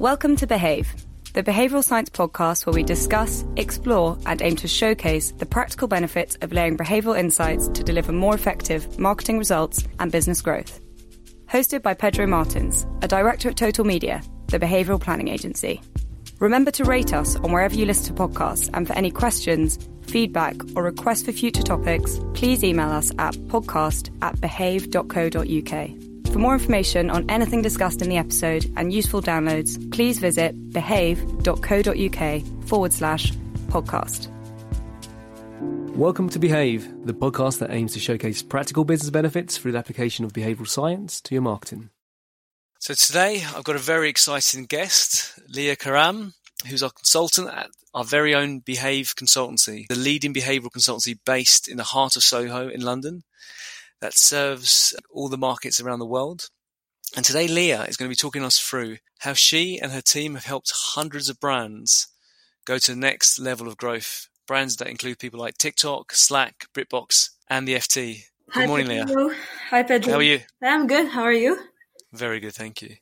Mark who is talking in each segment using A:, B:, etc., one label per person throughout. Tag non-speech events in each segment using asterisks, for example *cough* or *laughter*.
A: Welcome to Behave, the behavioral science podcast where we discuss, explore, and aim to showcase the practical benefits of layering behavioral insights to deliver more effective marketing results and business growth. Hosted by Pedro Martins, a director at Total Media, the behavioral planning agency. Remember to rate us on wherever you listen to podcasts, and for any questions, feedback, or requests for future topics, please email us at podcast at behave.co.uk. For more information on anything discussed in the episode and useful downloads, please visit behave.co.uk forward slash podcast.
B: Welcome to Behave, the podcast that aims to showcase practical business benefits through the application of behavioral science to your marketing.
C: So today I've got a very exciting guest, Leah Karam, who's our consultant at our very own Behave Consultancy, the leading behavioural consultancy based in the heart of Soho in London that serves all the markets around the world. And today, Leah is going to be talking us through how she and her team have helped hundreds of brands go to the next level of growth. Brands that include people like TikTok, Slack, BritBox, and the FT. Good
D: Hi,
C: morning,
D: Pedro.
C: Leah.
D: Hi, Pedro.
C: How are you?
D: I'm good. How are you?
C: Very good, thank you.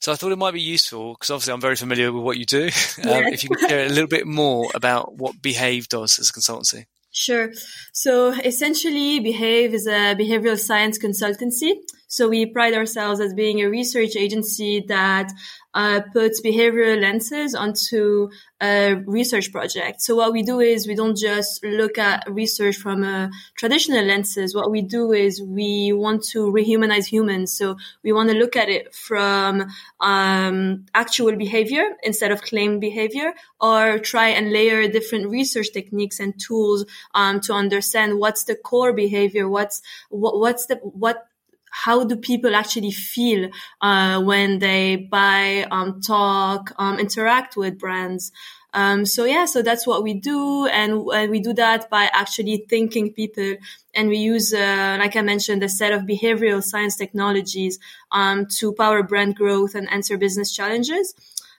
C: So I thought it might be useful because obviously I'm very familiar with what you do. *laughs* Um, if you could share a little bit more about what Behave does as a consultancy.
D: Sure. So essentially, Behave is a behavioral science consultancy. So we pride ourselves as being a research agency that uh, puts behavioral lenses onto a research project. So what we do is we don't just look at research from a traditional lenses. What we do is we want to rehumanize humans. So we want to look at it from um, actual behavior instead of claimed behavior, or try and layer different research techniques and tools um, to understand what's the core behavior, what's what, what's the what how do people actually feel uh, when they buy, um, talk, um, interact with brands? Um, so yeah, so that's what we do, and, we do that by actually thinking people, and we use, uh, like I mentioned, a set of behavioral science technologies um, to power brand growth and answer business challenges.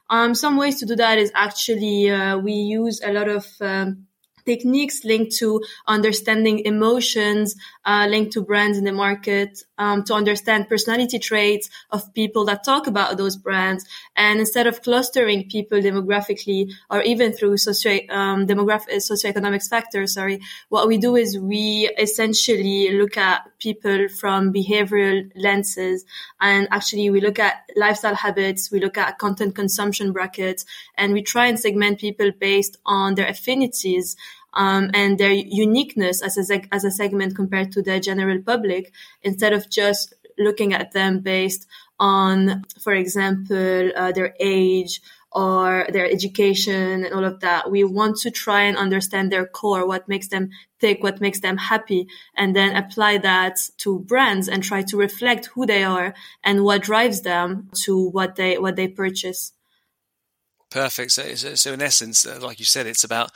D: Um, some ways to do that is actually uh, we use a lot of um, techniques linked to understanding emotions, uh, linked to brands in the market, um, to understand personality traits of people that talk about those brands. And instead of clustering people demographically or even through socio um, demographic socioeconomic factors, sorry, what we do is we essentially look at people from behavioral lenses, and actually we look at lifestyle habits, we look at content consumption brackets, and we try and segment people based on their affinities um, and their uniqueness as a, as a segment compared to the general public instead of just looking at them based on, for example, uh, their age or their education and all of that. We want to try and understand their core, what makes them tick, what makes them happy, and then apply that to brands and try to reflect who they are and what drives them to what they, what they purchase.
C: Perfect. So, so, so in essence, uh, like you said, it's about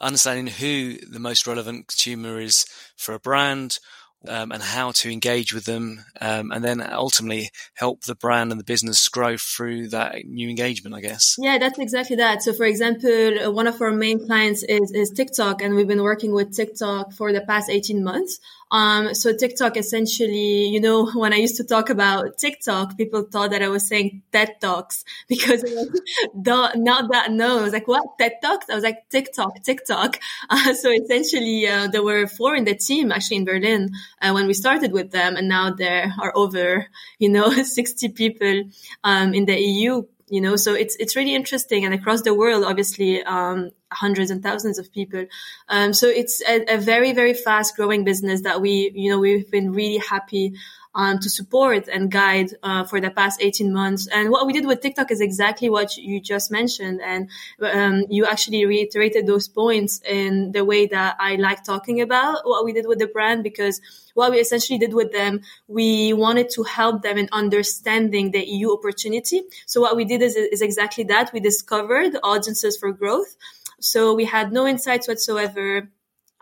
C: understanding who the most relevant consumer is for a brand um, and how to engage with them, um, and then ultimately help the brand and the business grow through that new engagement, I guess.
D: Yeah, that's exactly that. So, for example, one of our main clients is, is TikTok, and we've been working with TikTok for the past 18 months. Um, so TikTok essentially, you know, *laughs* when I used to talk about TikTok, people thought that I was saying TED Talks *laughs* because it was *laughs* not that, no, I was like, what? TED Talks? I was like, TikTok, TikTok. Uh, so essentially, uh, there were four in the team actually in Berlin uh, when we started with them. And now there are over, you know, 60 people, um, in the EU you know so it's it's really interesting. And across the world obviously um, hundreds and thousands of people. Um, so it's a, a, very very fast growing business that we you know we've been really happy um, to support and guide uh, for the past 18 months. And what we did with tiktok is exactly what you just mentioned. And um, you actually reiterated those points in the way that i like talking about what we did with the brand because what we essentially did with them, we wanted to help them in understanding the EU opportunity. So what we did is, is exactly that. We discovered audiences for growth. So we had no insights whatsoever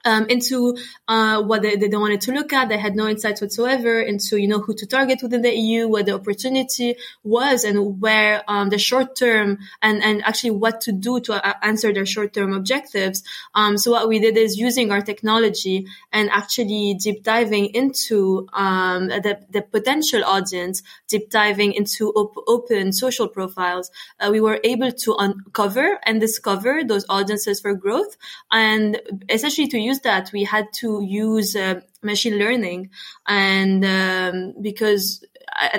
D: um, into uh, what they, they wanted to look at. They had no insights whatsoever into, you know, who to target within the EU, what the opportunity was and where um, the short term and, and actually what to do to uh, answer their short term objectives. Um, so what we did is using our technology and actually deep diving into um, the, the potential audience, deep diving into op- open social profiles, uh, we were able to uncover and discover those audiences for growth and essentially to use that, we had to use uh, machine learning, and um, because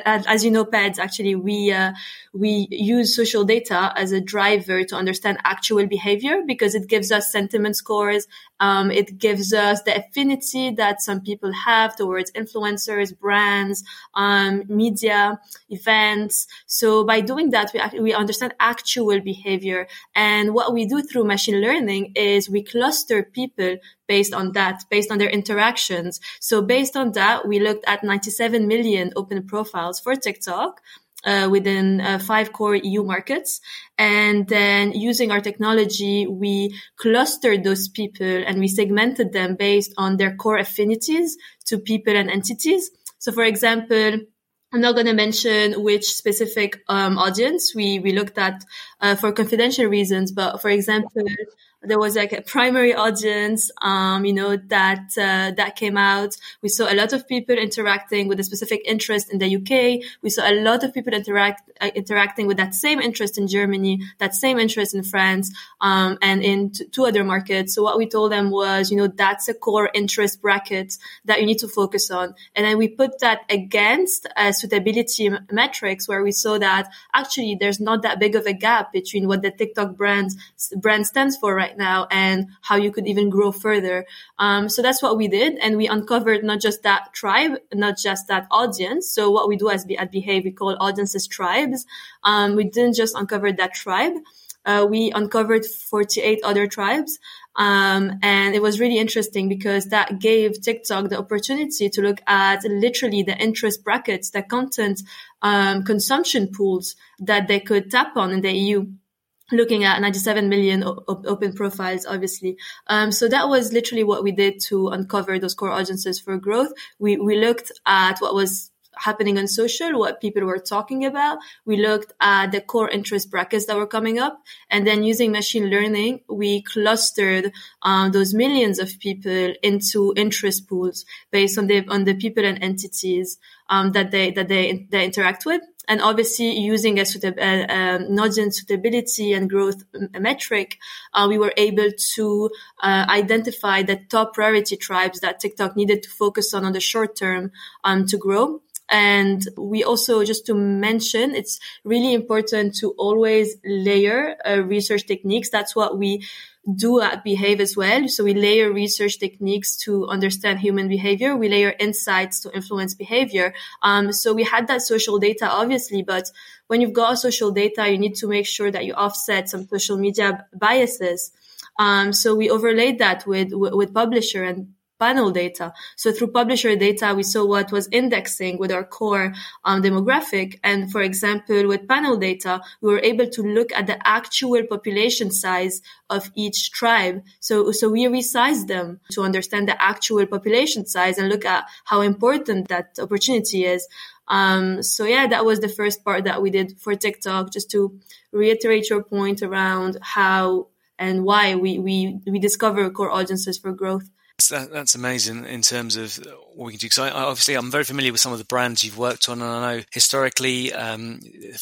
D: as you know, PEDS, actually, we, uh, we use social data as a driver to understand actual behavior because it gives us sentiment scores. Um, it gives us the affinity that some people have towards influencers, brands, um, media, events. So by doing that, we, we understand actual behavior. And what we do through machine learning is we cluster people based on that, based on their interactions. So based on that, we looked at 97 million open profiles for TikTok. Uh, within uh, five core EU markets. And then using our technology, we clustered those people and we segmented them based on their core affinities to people and entities. So for example, I'm not going to mention which specific um, audience we, we looked at uh, for confidential reasons, but for example, there was like a primary audience, um, you know, that, uh, that came out. We saw a lot of people interacting with a specific interest in the UK. We saw a lot of people interact, uh, interacting with that same interest in Germany, that same interest in France, um, and in t- two other markets. So what we told them was, you know, that's a core interest bracket that you need to focus on. And then we put that against uh, suitability m- metrics where we saw that actually there's not that big of a gap between what the TikTok brand, brand stands for right right now and how you could even grow further. Um, so that's what we did. And we uncovered not just that tribe, not just that audience. So what we do as at Behave, we call audiences tribes. Um, we didn't just uncover that tribe. Uh, we uncovered 48 other tribes. Um, and it was really interesting because that gave TikTok the opportunity to look at literally the interest brackets, the content um, consumption pools that they could tap on in the EU looking at 97 million open profiles, obviously. Um, so that was literally what we did to uncover those core audiences for growth. We, we looked at what was happening on social, what people were talking about. We looked at the core interest brackets that were coming up. And then using machine learning, we clustered um, those millions of people into interest pools based on the, on the people and entities um, that they, that they, they interact with and obviously using a, suitab- uh, audience suitability and growth metric, uh, we were able to uh, identify the top priority tribes that TikTok needed to focus on on the short term um, to grow. And we also, just to mention, it's really important to always layer uh, research techniques. That's what we do at Behave as well. So we layer research techniques to understand human behavior. We layer insights to influence behavior. Um, so we had that social data, obviously, but when you've got social data, you need to make sure that you offset some social media biases. Um, so we overlaid that with, with, with publisher and panel data. So through publisher data, we saw what was indexing with our core um, demographic. And for example, with panel data, we were able to look at the actual population size of each tribe. So, so we resized them to understand the actual population size and look at how important that opportunity is. Um, so yeah, that was the first part that we did for TikTok, just to reiterate your point around how and why we, we, we discover core audiences for growth.
C: That, that's amazing in terms of what we can do. Because I, obviously, I'm very familiar with some of the brands you've worked on, and I know historically um,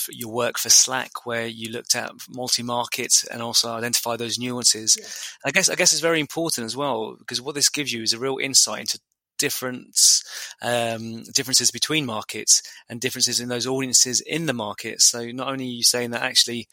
C: your work for Slack, where you looked at multi-market and also identify those nuances. Yeah. I guess I guess it's very important as well because what this gives you is a real insight into different um, differences between markets and differences in those audiences in the market. So not only are you saying that actually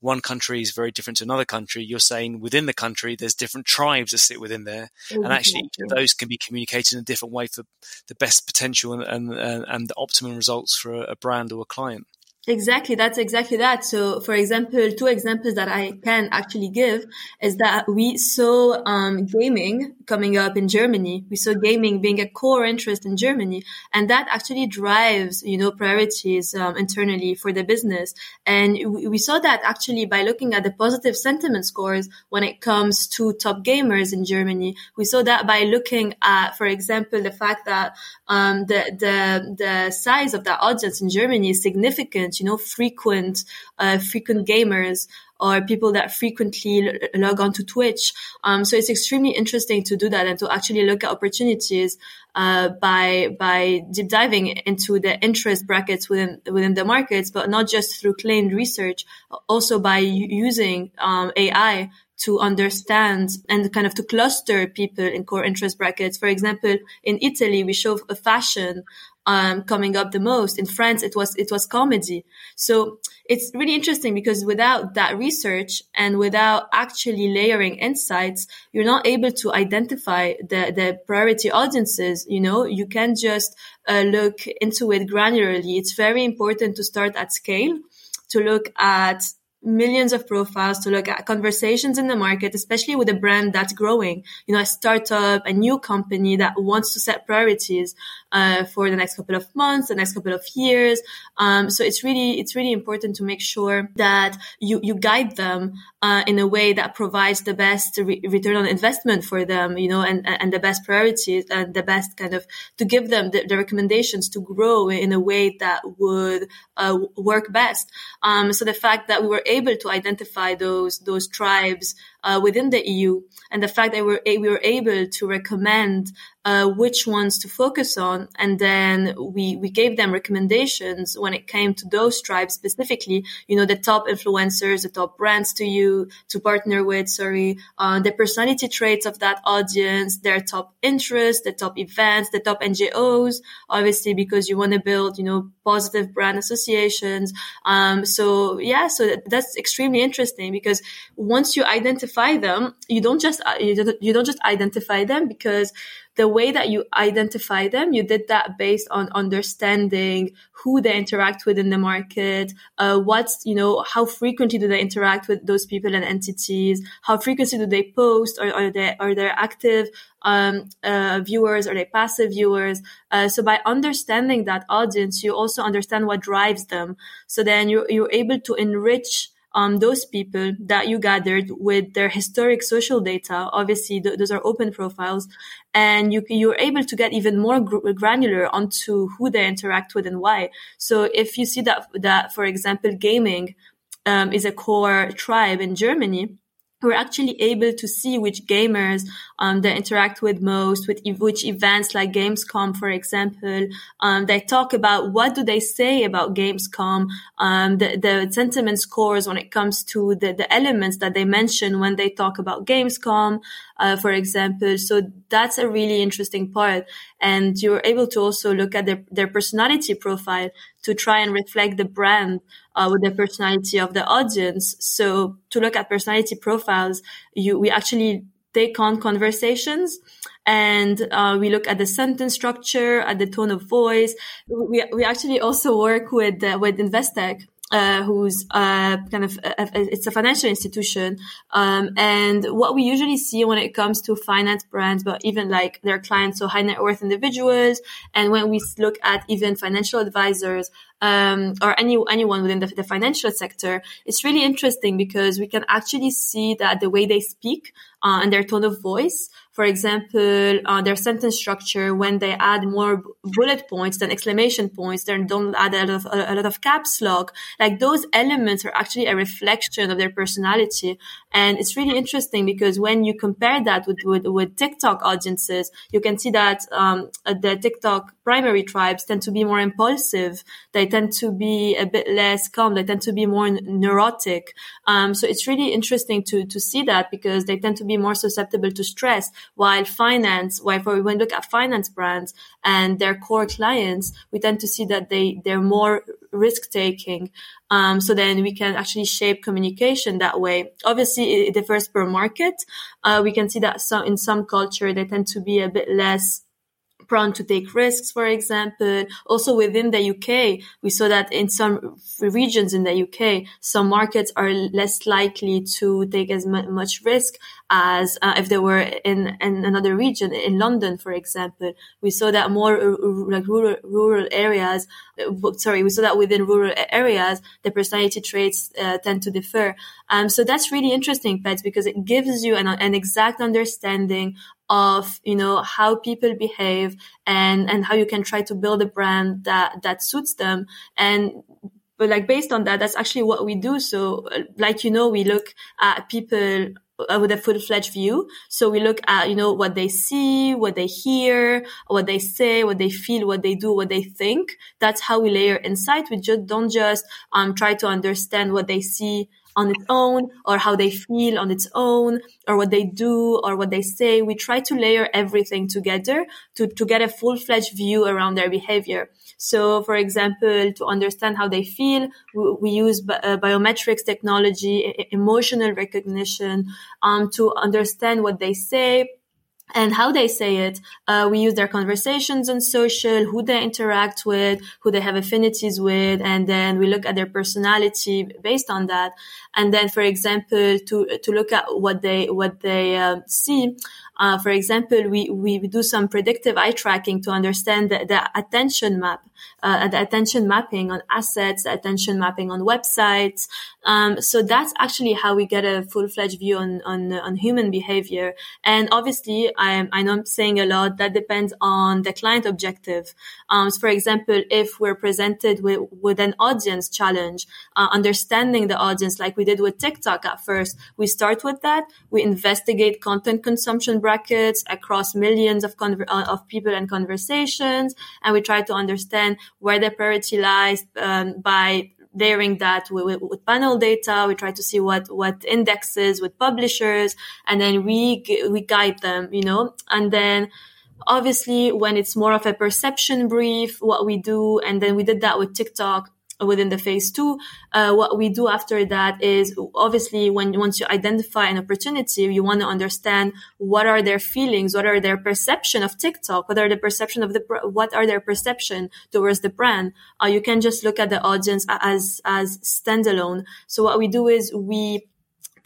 C: one country is very different to another country, you're saying within the country there's different tribes that sit within there, exactly. and actually each of those can be communicated in a different way for the best potential and and, and the optimum results for a brand or a client.
D: Exactly, that's exactly that. So, for example, two examples that I can actually give is that we saw um, gaming coming up in Germany. We saw gaming being a core interest in Germany, and that actually drives, you know, priorities um, internally for the business. And we, saw that actually by looking at the positive sentiment scores when it comes to top gamers in Germany. We saw that by looking at, for example, the fact that um, the the the size of that audience in Germany is significant. You know, frequent uh, frequent gamers or people that frequently log on to Twitch. Um, so it's extremely interesting to do that and to actually look at opportunities uh, by by deep diving into the interest brackets within within the markets, but not just through claimed research, also by using um, AI to understand and kind of to cluster people in core interest brackets. For example, in Italy, we show a fashion um, coming up the most. In France, it was it was comedy. So it's really interesting because without that research and without actually layering insights, you're not able to identify the the priority audiences. You know, you can just uh, look into it granularly. It's very important to start at scale to look at millions of profiles to look at conversations in the market, especially with a brand that's growing, you know, a startup, a new company that wants to set priorities uh, for the next couple of months, the next couple of years. Um, so it's really it's really important to make sure that you you guide them uh, in a way that provides the best re- return on investment for them, you know, and and the best priorities and the best kind of to give them the, the recommendations to grow in a way that would uh, work best. Um, so the fact that we were able to identify those those tribes uh, within the EU, and the fact that we were, we were able to recommend uh, which ones to focus on, and then we we gave them recommendations when it came to those tribes specifically. You know, the top influencers, the top brands to you to partner with. Sorry, uh, the personality traits of that audience, their top interests, the top events, the top NGOs. Obviously, because you want to build, you know, positive brand associations. Um, so yeah, so that's extremely interesting because once you identify them, you don't just you don't just identify them because the way that you identify them, you did that based on understanding who they interact with in the market, uh, what's, you know, how frequently do they interact with those people and entities, how frequently do they post, or are they, are they active um, uh, viewers, are they passive viewers? Uh, so by understanding that audience, you also understand what drives them. So then you're, you're able to enrich um, those people that you gathered with their historic social data. Obviously, th- those are open profiles, and you you're able to get even more gr- granular onto who they interact with and why. So if you see that that, for example, gaming um, is a core tribe in Germany we're actually able to see which gamers um, they interact with most, with which events like Gamescom, for example. Um, they talk about what do they say about Gamescom, um, the, the sentiment scores when it comes to the, the elements that they mention when they talk about Gamescom, uh, for example. So that's a really interesting part. And you're able to also look at their, their personality profile to try and reflect the brand uh, with the personality of the audience. So to look at personality profiles, you, we actually take on conversations and uh, we look at the sentence structure, at the tone of voice. We, we actually also work with, uh, with Investec uh, who's uh, kind of a, a, it's a financial institution, um, and what we usually see when it comes to finance brands, but even like their clients, so high net worth individuals, and when we look at even financial advisors um, or any anyone within the, the, financial sector, it's really interesting because we can actually see that the way they speak uh, and their tone of voice for example, uh, their sentence structure, when they add more bullet points than exclamation points, they don't add a lot, of, a, lot of caps lock. Like those elements are actually a reflection of their personality. And it's really interesting because when you compare that with, with, with TikTok audiences, you can see that um, the TikTok primary tribes tend to be more impulsive. They tend to be a bit less calm. They tend to be more neurotic. Um, so it's really interesting to, to see that because they tend to be more susceptible to stress while finance, while when we look at finance brands and their core clients, we tend to see that they, they're more risk taking. Um, so then we can actually shape communication that way. Obviously, it differs per market. Uh, we can see that some, in some culture, they tend to be a bit less prone to take risks, for example. Also within the UK, we saw that in some regions in the UK, some markets are less likely to take as much risk as uh, if they were in, in another region, in London, for example. We saw that more like rural, rural areas, uh, sorry, we saw that within rural areas, the personality traits uh, tend to differ. Um, so that's really interesting, Pets, because it gives you an, an exact understanding of you know how people behave and and how you can try to build a brand that that suits them and but like based on that that's actually what we do so like you know we look at people uh, with a full-fledged view. So we look at, you know, what they see, what they hear, what they say, what they feel, what they do, what they think. That's how we layer insight. We just don't just um, try to understand what they see on its own or how they feel on its own or what they do or what they say. We try to layer everything together to, to get a full fledged view around their behavior. So, for example, to understand how they feel, we, we use bi- uh, biometrics technology, emotional recognition, um, to understand what they say, and how they say it. Uh, we use their conversations on social, who they interact with, who they have affinities with, and then we look at their personality based on that. And then, for example, to to look at what they what they uh, see. Uh, for example, we, we do some predictive eye tracking to understand the, the attention map, uh, the attention mapping on assets, the attention mapping on websites. Um, so that's actually how we get a full fledged view on, on, on human behavior. And obviously, I, I know I'm saying a lot. That depends on the client objective. Um, so for example, if we're presented with, with an audience challenge, uh, understanding the audience like we did with TikTok at first, we start with that. We investigate content consumption brackets across millions of, conver- uh, of people and conversations. And we try to understand where the priority lies um, by layering that with, with, panel data. We try to see what, what indexes with publishers and then we, we guide them, you know, and then obviously when it's more of a perception brief, what we do, and then we did that with TikTok within the phase two. Uh, what we do after that is obviously when once you identify an opportunity, you want to understand what are their feelings, what are their perception of TikTok, what are the perception of the what are their perception towards the brand. Uh, you can just look at the audience as as standalone. So what we do is we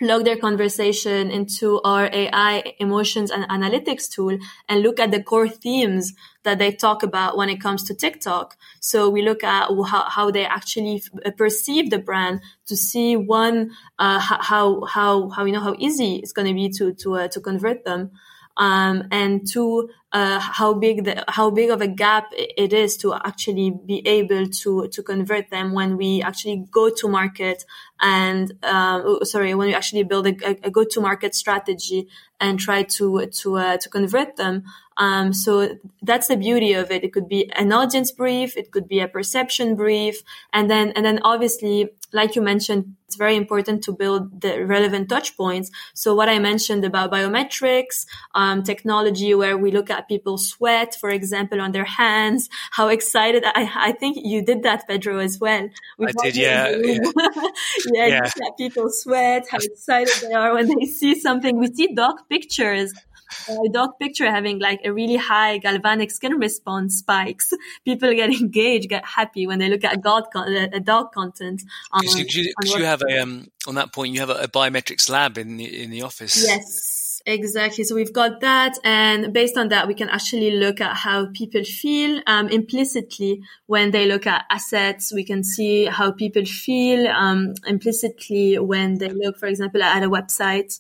D: plug their conversation into our AI emotions and analytics tool and look at the core themes that they talk about when it comes to TikTok. So we look at how, how they actually uh, perceive the brand to see one, uh, how, how, how, you know, how easy it's going to be to, to, uh, to convert them um, and two, uh, how big the, how big of a gap it is to actually be able to to convert them when we actually go to market and uh, oh, sorry when we actually build a, a go to market strategy and try to to uh, to convert them. Um, so that's the beauty of it. It could be an audience brief, it could be a perception brief, and then and then obviously, like you mentioned, it's very important to build the relevant touch points. So what I mentioned about biometrics, um, technology, where we look at people's sweat, for example, on their hands, how excited. I, I think you did that, Pedro, as well.
C: We I did, *laughs* yeah. yeah.
D: yeah, yeah. people sweat, how excited they are when they see something. We see dog pictures a dog picture having like a really high galvanic skin response spikes. People get *laughs* engaged, get happy when they look at dog, con- a dog content.
C: Um, you, you, you have a um, on that point, you have a, a biometrics lab in the in the office.
D: Yes. Exactly. So we've got that. And based on that, we can actually look at how people feel um, implicitly when they look at assets. We can see how people feel um, implicitly when they look, for example, at a website.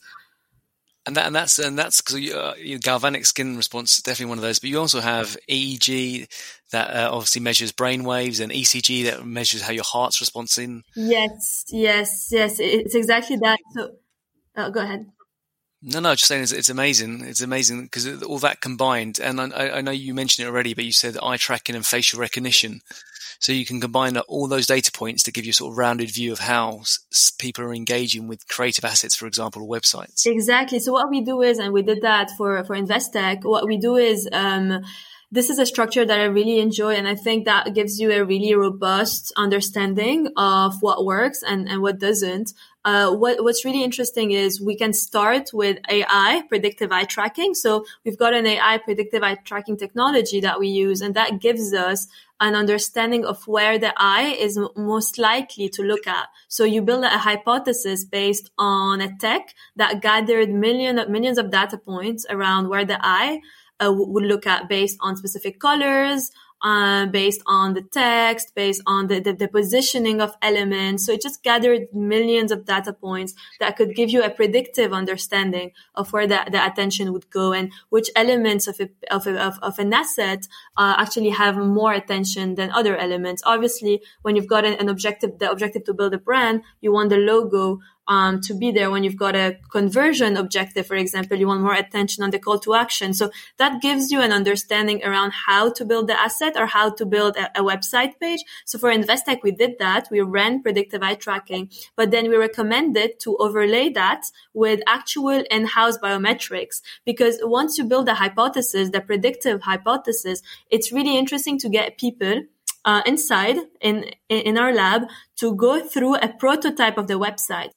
C: And that and that's and that's because uh, galvanic skin response is definitely one of those. But you also have EEG that uh, obviously measures brain waves and ECG that measures how your heart's responding.
D: Yes, yes, yes. It's exactly that. So, uh, go ahead.
C: No, no, just saying it's, it's amazing. It's amazing because all that combined, and I, I, know you mentioned it already, but you said eye tracking and facial recognition. So you can combine all those data points to give you a sort of rounded view of how people are engaging with creative assets, for example, or websites.
D: Exactly. So what we do is, and we did that for, for Investec, what we do is, um, this is a structure that I really enjoy. And I think that gives you a really robust understanding of what works and, and what doesn't. Uh, what, what's really interesting is we can start with AI, predictive eye tracking. So we've got an AI predictive eye tracking technology that we use, and that gives us an understanding of where the eye is most likely to look at. So you build a hypothesis based on a tech that gathered million, millions of data points around where the eye uh, would look at based on specific colors, uh, based on the text, based on the, the, the, positioning of elements. So it just gathered millions of data points that could give you a predictive understanding of where the, the attention would go and which elements of, a, of, a, of, of an asset uh, actually have more attention than other elements. Obviously, when you've got an, an objective, the objective to build a brand, you want the logo um, to be there when you've got a conversion objective, for example, you want more attention on the call to action. So that gives you an understanding around how to build the asset or how to build a, a website page. So for Investec, we did that. We ran predictive eye tracking, but then we recommended to overlay that with actual in-house biometrics because once you build a hypothesis, the predictive hypothesis, it's really interesting to get people uh, inside in in our lab to go through a prototype of the website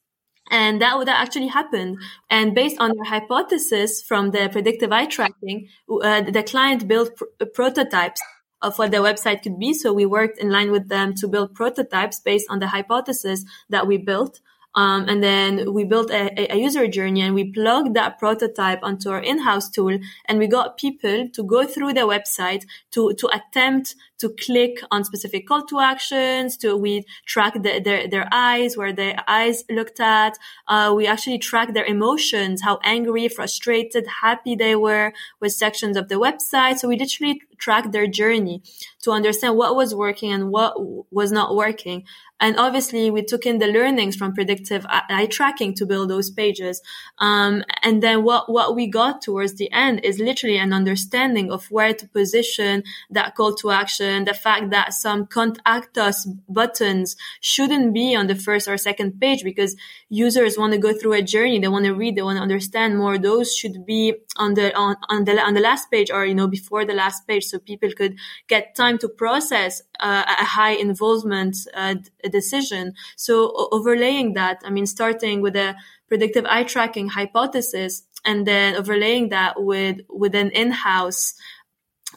D: and that would actually happen. And based on their hypothesis from the predictive eye tracking, uh, the client built pr- prototypes of what the website could be. So we worked in line with them to build prototypes based on the hypothesis that we built. Um, and then we built a, a, user journey and we plugged that prototype onto our in-house tool and we got people to go through the website to, to attempt to click on specific call to actions, to we track the, their, their eyes, where their eyes looked at. Uh, we actually track their emotions, how angry, frustrated, happy they were with sections of the website. So we literally track their journey to understand what was working and what was not working. And obviously we took in the learnings from predictive eye tracking to build those pages. Um, and then what, what we got towards the end is literally an understanding of where to position that call to action the fact that some contact us buttons shouldn't be on the first or second page because users want to go through a journey. They want to read. They want to understand more. Those should be on the, on, on the, on the last page or, you know, before the last page. So people could get time to process uh, a high involvement uh, decision. So overlaying that, I mean, starting with a predictive eye tracking hypothesis and then overlaying that with with an in-house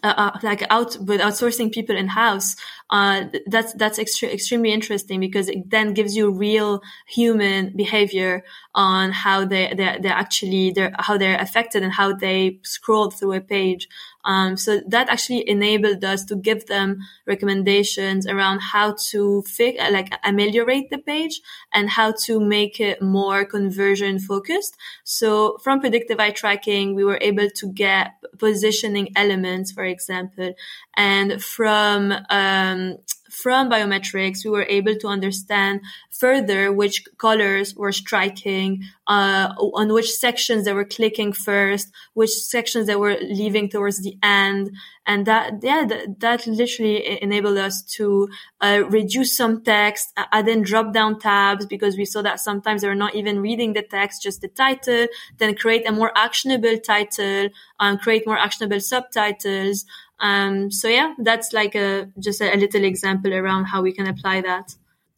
D: uh, uh, like out with outsourcing people in house uh, that's that's extre- extremely interesting because it then gives you real human behavior on how they they they actually they're how they're affected and how they scroll through a page. Um, so that actually enabled us to give them recommendations around how to fix, like ameliorate the page and how to make it more conversion focused. So from predictive eye tracking, we were able to get positioning elements, for example, and from um, from biometrics, we were able to understand further which colors were striking, uh, on which sections they were clicking first, which sections they were leaving towards the end. And that, yeah, that, that literally enabled us to uh, reduce some text, add in drop down tabs because we saw that sometimes they were not even reading the text, just the title, then create a more actionable title, um, create more actionable subtitles. Um, so yeah, that's like a just a, a, little example around how we can apply that.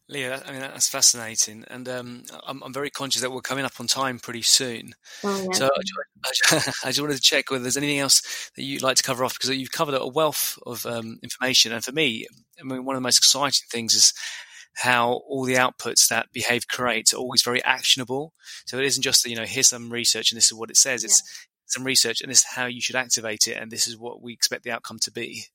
C: Leah, I mean that's fascinating, and um, I'm, I'm, very conscious that we're coming up on time pretty soon. Oh, yeah. So I, *laughs* I, just wanted to check whether there's anything else that you'd like to cover off because you've covered a wealth of um, information, and for me, I mean one of the most exciting things is how all the outputs that Behave creates are always very actionable. So it isn't just you know here's some research and this is what it says. It's some research and this is how you should activate it and this is what we expect the outcome to be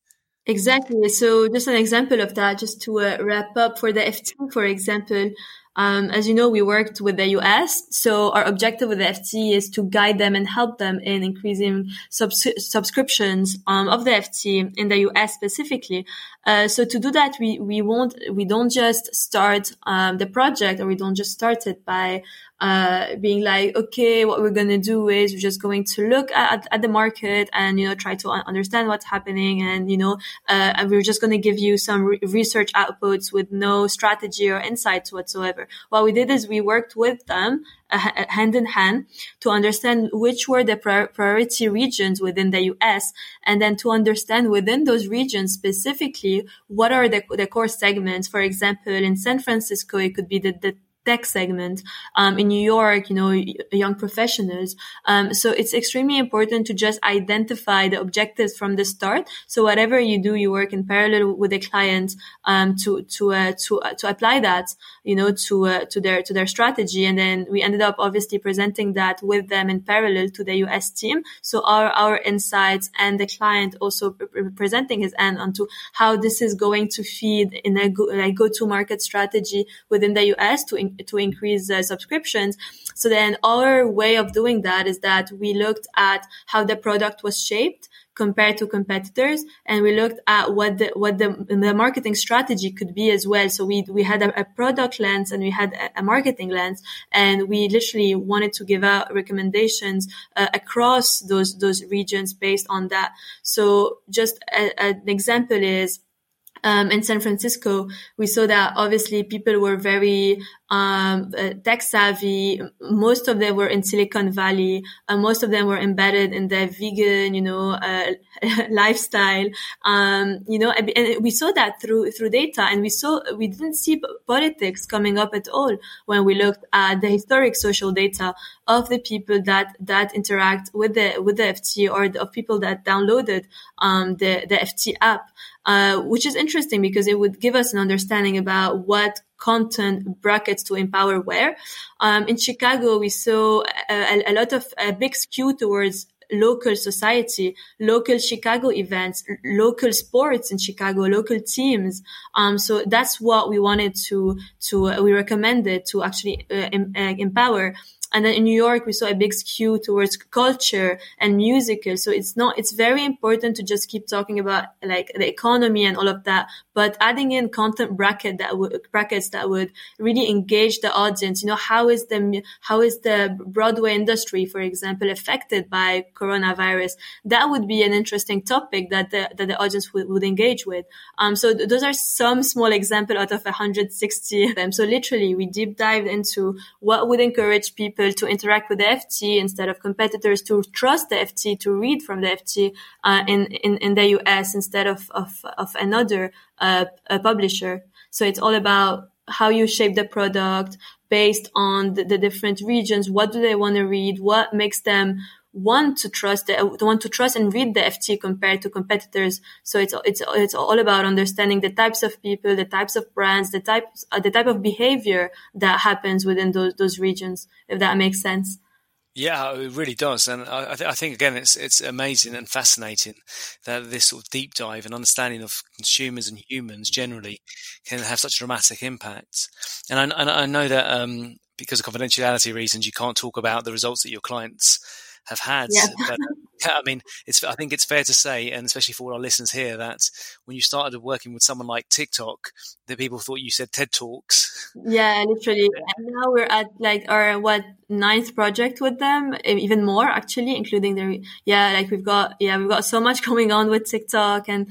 D: exactly so just an example of that just to uh, wrap up for the ft for example um, as you know, we worked with the US. So our objective with the FT is to guide them and help them in increasing subs- subscriptions um, of the FT in the US specifically. Uh, so to do that, we, we won't, we don't just start um, the project or we don't just start it by uh, being like, okay, what we're going to do is we're just going to look at, at the market and, you know, try to understand what's happening. And, you know, uh, and we're just going to give you some re- research outputs with no strategy or insights whatsoever. What we did is we worked with them uh, hand in hand to understand which were the priority regions within the US and then to understand within those regions specifically what are the, the core segments. For example, in San Francisco, it could be the, the tech segment um, in New York, you know, young professionals. Um, so it's extremely important to just identify the objectives from the start. So whatever you do, you work in parallel with the client um, to to uh, to uh, to apply that, you know, to uh, to their to their strategy. And then we ended up obviously presenting that with them in parallel to the US team. So our our insights and the client also presenting his end onto how this is going to feed in a go, like go to market strategy within the US to to increase uh, subscriptions. So then our way of doing that is that we looked at how the product was shaped compared to competitors and we looked at what the what the, the marketing strategy could be as well so we we had a, a product lens and we had a, a, marketing lens and we literally wanted to give out recommendations uh, across those those regions based on that so just a, an example is um, in San Francisco, we saw that obviously people were very um, uh, tech savvy. Most of them were in Silicon Valley. Uh, most of them were embedded in their vegan, you know, uh, *laughs* lifestyle. Um, you know, and we saw that through through data, and we saw we didn't see politics coming up at all when we looked at the historic social data of the people that that interact with the with the FT or the, of people that downloaded um, the the FT app. Uh, which is interesting because it would give us an understanding about what content brackets to empower where. Um, in Chicago, we saw a, a, lot of a big skew towards local society, local Chicago events, local sports in Chicago, local teams. Um, so that's what we wanted to to uh, we recommended to actually uh, em- uh, empower. And then in New York, we saw a big skew towards culture and musical. So it's not, it's very important to just keep talking about like the economy and all of that, but adding in content bracket that would, brackets that would really engage the audience. You know, how is the, how is the Broadway industry, for example, affected by coronavirus? That would be an interesting topic that the, that the audience would, would engage with. Um, so th- those are some small example out of 160 of them. So literally we deep dived into what would encourage people people to interact with the FT instead of competitors to trust the FT, to read from the FT uh, in, in, in the US instead of, of, of another uh, publisher. So it's all about how you shape the product based on the, the different regions. What do they want to read? What makes them want to trust the, want to trust and read the FT compared to competitors. So it's it's it's all about understanding the types of people, the types of brands, the types uh, the type of behavior that happens within those those regions. If that makes sense.
C: Yeah, it really does, and I, th- I, think again, it's it's amazing and fascinating that this sort of deep dive and understanding of consumers and humans generally can have such a dramatic impact. And I, and I know that um, because of confidentiality reasons, you can't talk about the results that your clients have had.
D: Yeah. *laughs*
C: But I mean, it's I think it's fair to say, and especially for all our listeners here, that when you started working with someone like TikTok, that people thought you said TED Talks.
D: Yeah, literally. *laughs* And now we're at like our what ninth project with them, even more actually, including the yeah, like we've got yeah, we've got so much *laughs* going on with TikTok and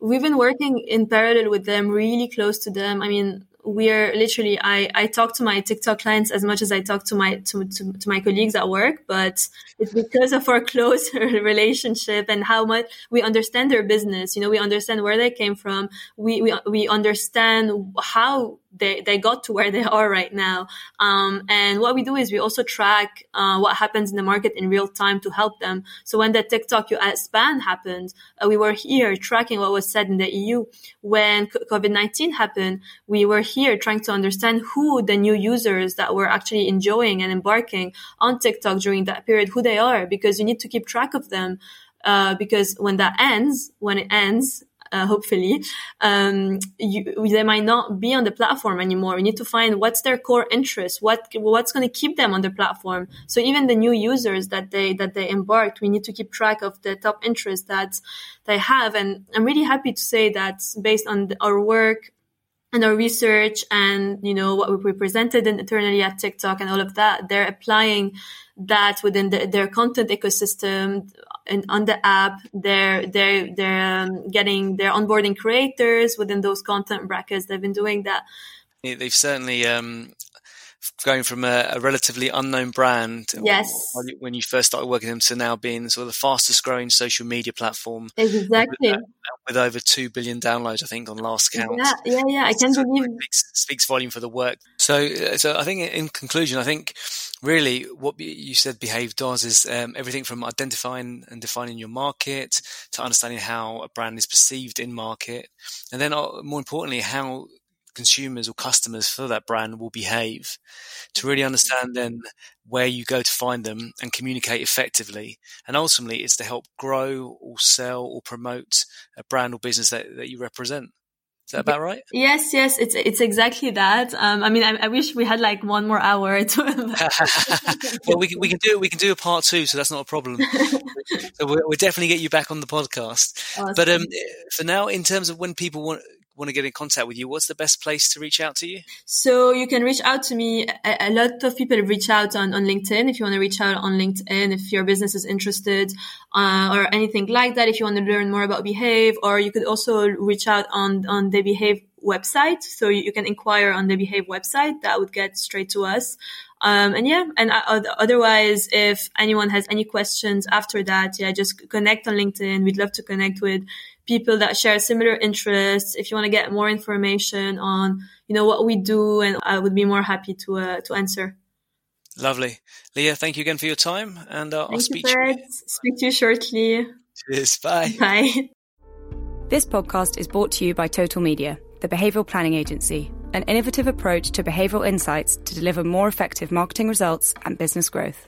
D: we've been working in parallel with them, really close to them. I mean, we're literally I, I talk to my TikTok clients as much as I talk to my to, to, to, my colleagues at work, but it's because of our *laughs* close *laughs* relationship and how much we understand their business. You know, we understand where they came from. We we we understand how they, they got to where they *laughs* are right now. Um, and what we do is we also track uh, what happens in the market in real time to help them. So when the TikTok US ban happened, uh, we were here tracking what was said in the EU. When COVID-19 happened, we were here trying to understand who the new users that were actually enjoying and embarking on TikTok during that period, who they are, because you need to keep track of them. Uh, because when that ends, when it ends, uh, hopefully, um, you, they might not be on the platform anymore. We need to find what's their core interest, what what's going to keep them on the platform. So even the new users that they that they embarked, we need to keep track of the top interests that they have. And I'm really happy to say that based on our work and our research and you know what we presented internally at TikTok and all of that, they're applying that within the, their content ecosystem and on the app. They're they're they're um, getting they're onboarding creators within those content brackets. They've been doing that.
C: They've certainly um, going from a, a relatively unknown brand.
D: Yes.
C: When you first started working with them to now being sort of the fastest growing social media platform.
D: Exactly.
C: With, with over 2 billion downloads, I think, on last count.
D: Yeah, yeah, yeah. I can't believe
C: speaks, speaks volume for the work. So, uh, so I think in conclusion, I think really what you said Behave does is um, everything from identifying and defining your market to understanding how a brand is perceived in market. And then uh, more importantly, how consumers or customers for that brand will behave to really understand then where you go to find them and communicate effectively. And ultimately, it's to help grow or sell or promote a brand or business that, that you represent. Is that about right?
D: Yes, yes, it's it's exactly that. Um, I mean, I, I, wish we had like one more hour. *laughs* To *laughs*
C: well, we can we can do we can do a part two, so that's not a problem. *laughs* so we'll, we'll, definitely get you back on the podcast. Awesome. But um, for now, in terms of when people want want to get in contact with you, what's the best place to reach out to you?
D: So you can reach out to me. A, a lot of people reach out on, on LinkedIn. If you want to reach out on LinkedIn, if your business is interested, uh, or anything like that, if you want to learn more about Behave, or you could also reach out on, on the Behave website. So you can inquire on the Behave website. That would get straight to us. Um, and yeah, and uh, otherwise, if anyone has any questions after that, yeah, just connect on LinkedIn. We'd love to connect with people that share similar interests. If you want to get more information on, you know, what we do, and I would be more happy to uh, to answer.
C: Lovely, Leah. Thank you again for your time, and uh, I'll speak
D: you,
C: to you.
D: Speak to you shortly.
C: Cheers. Bye.
D: Bye.
A: This podcast is brought to you by Total Media, the behavioral planning agency, an innovative approach to behavioral insights to deliver more effective marketing results and business growth.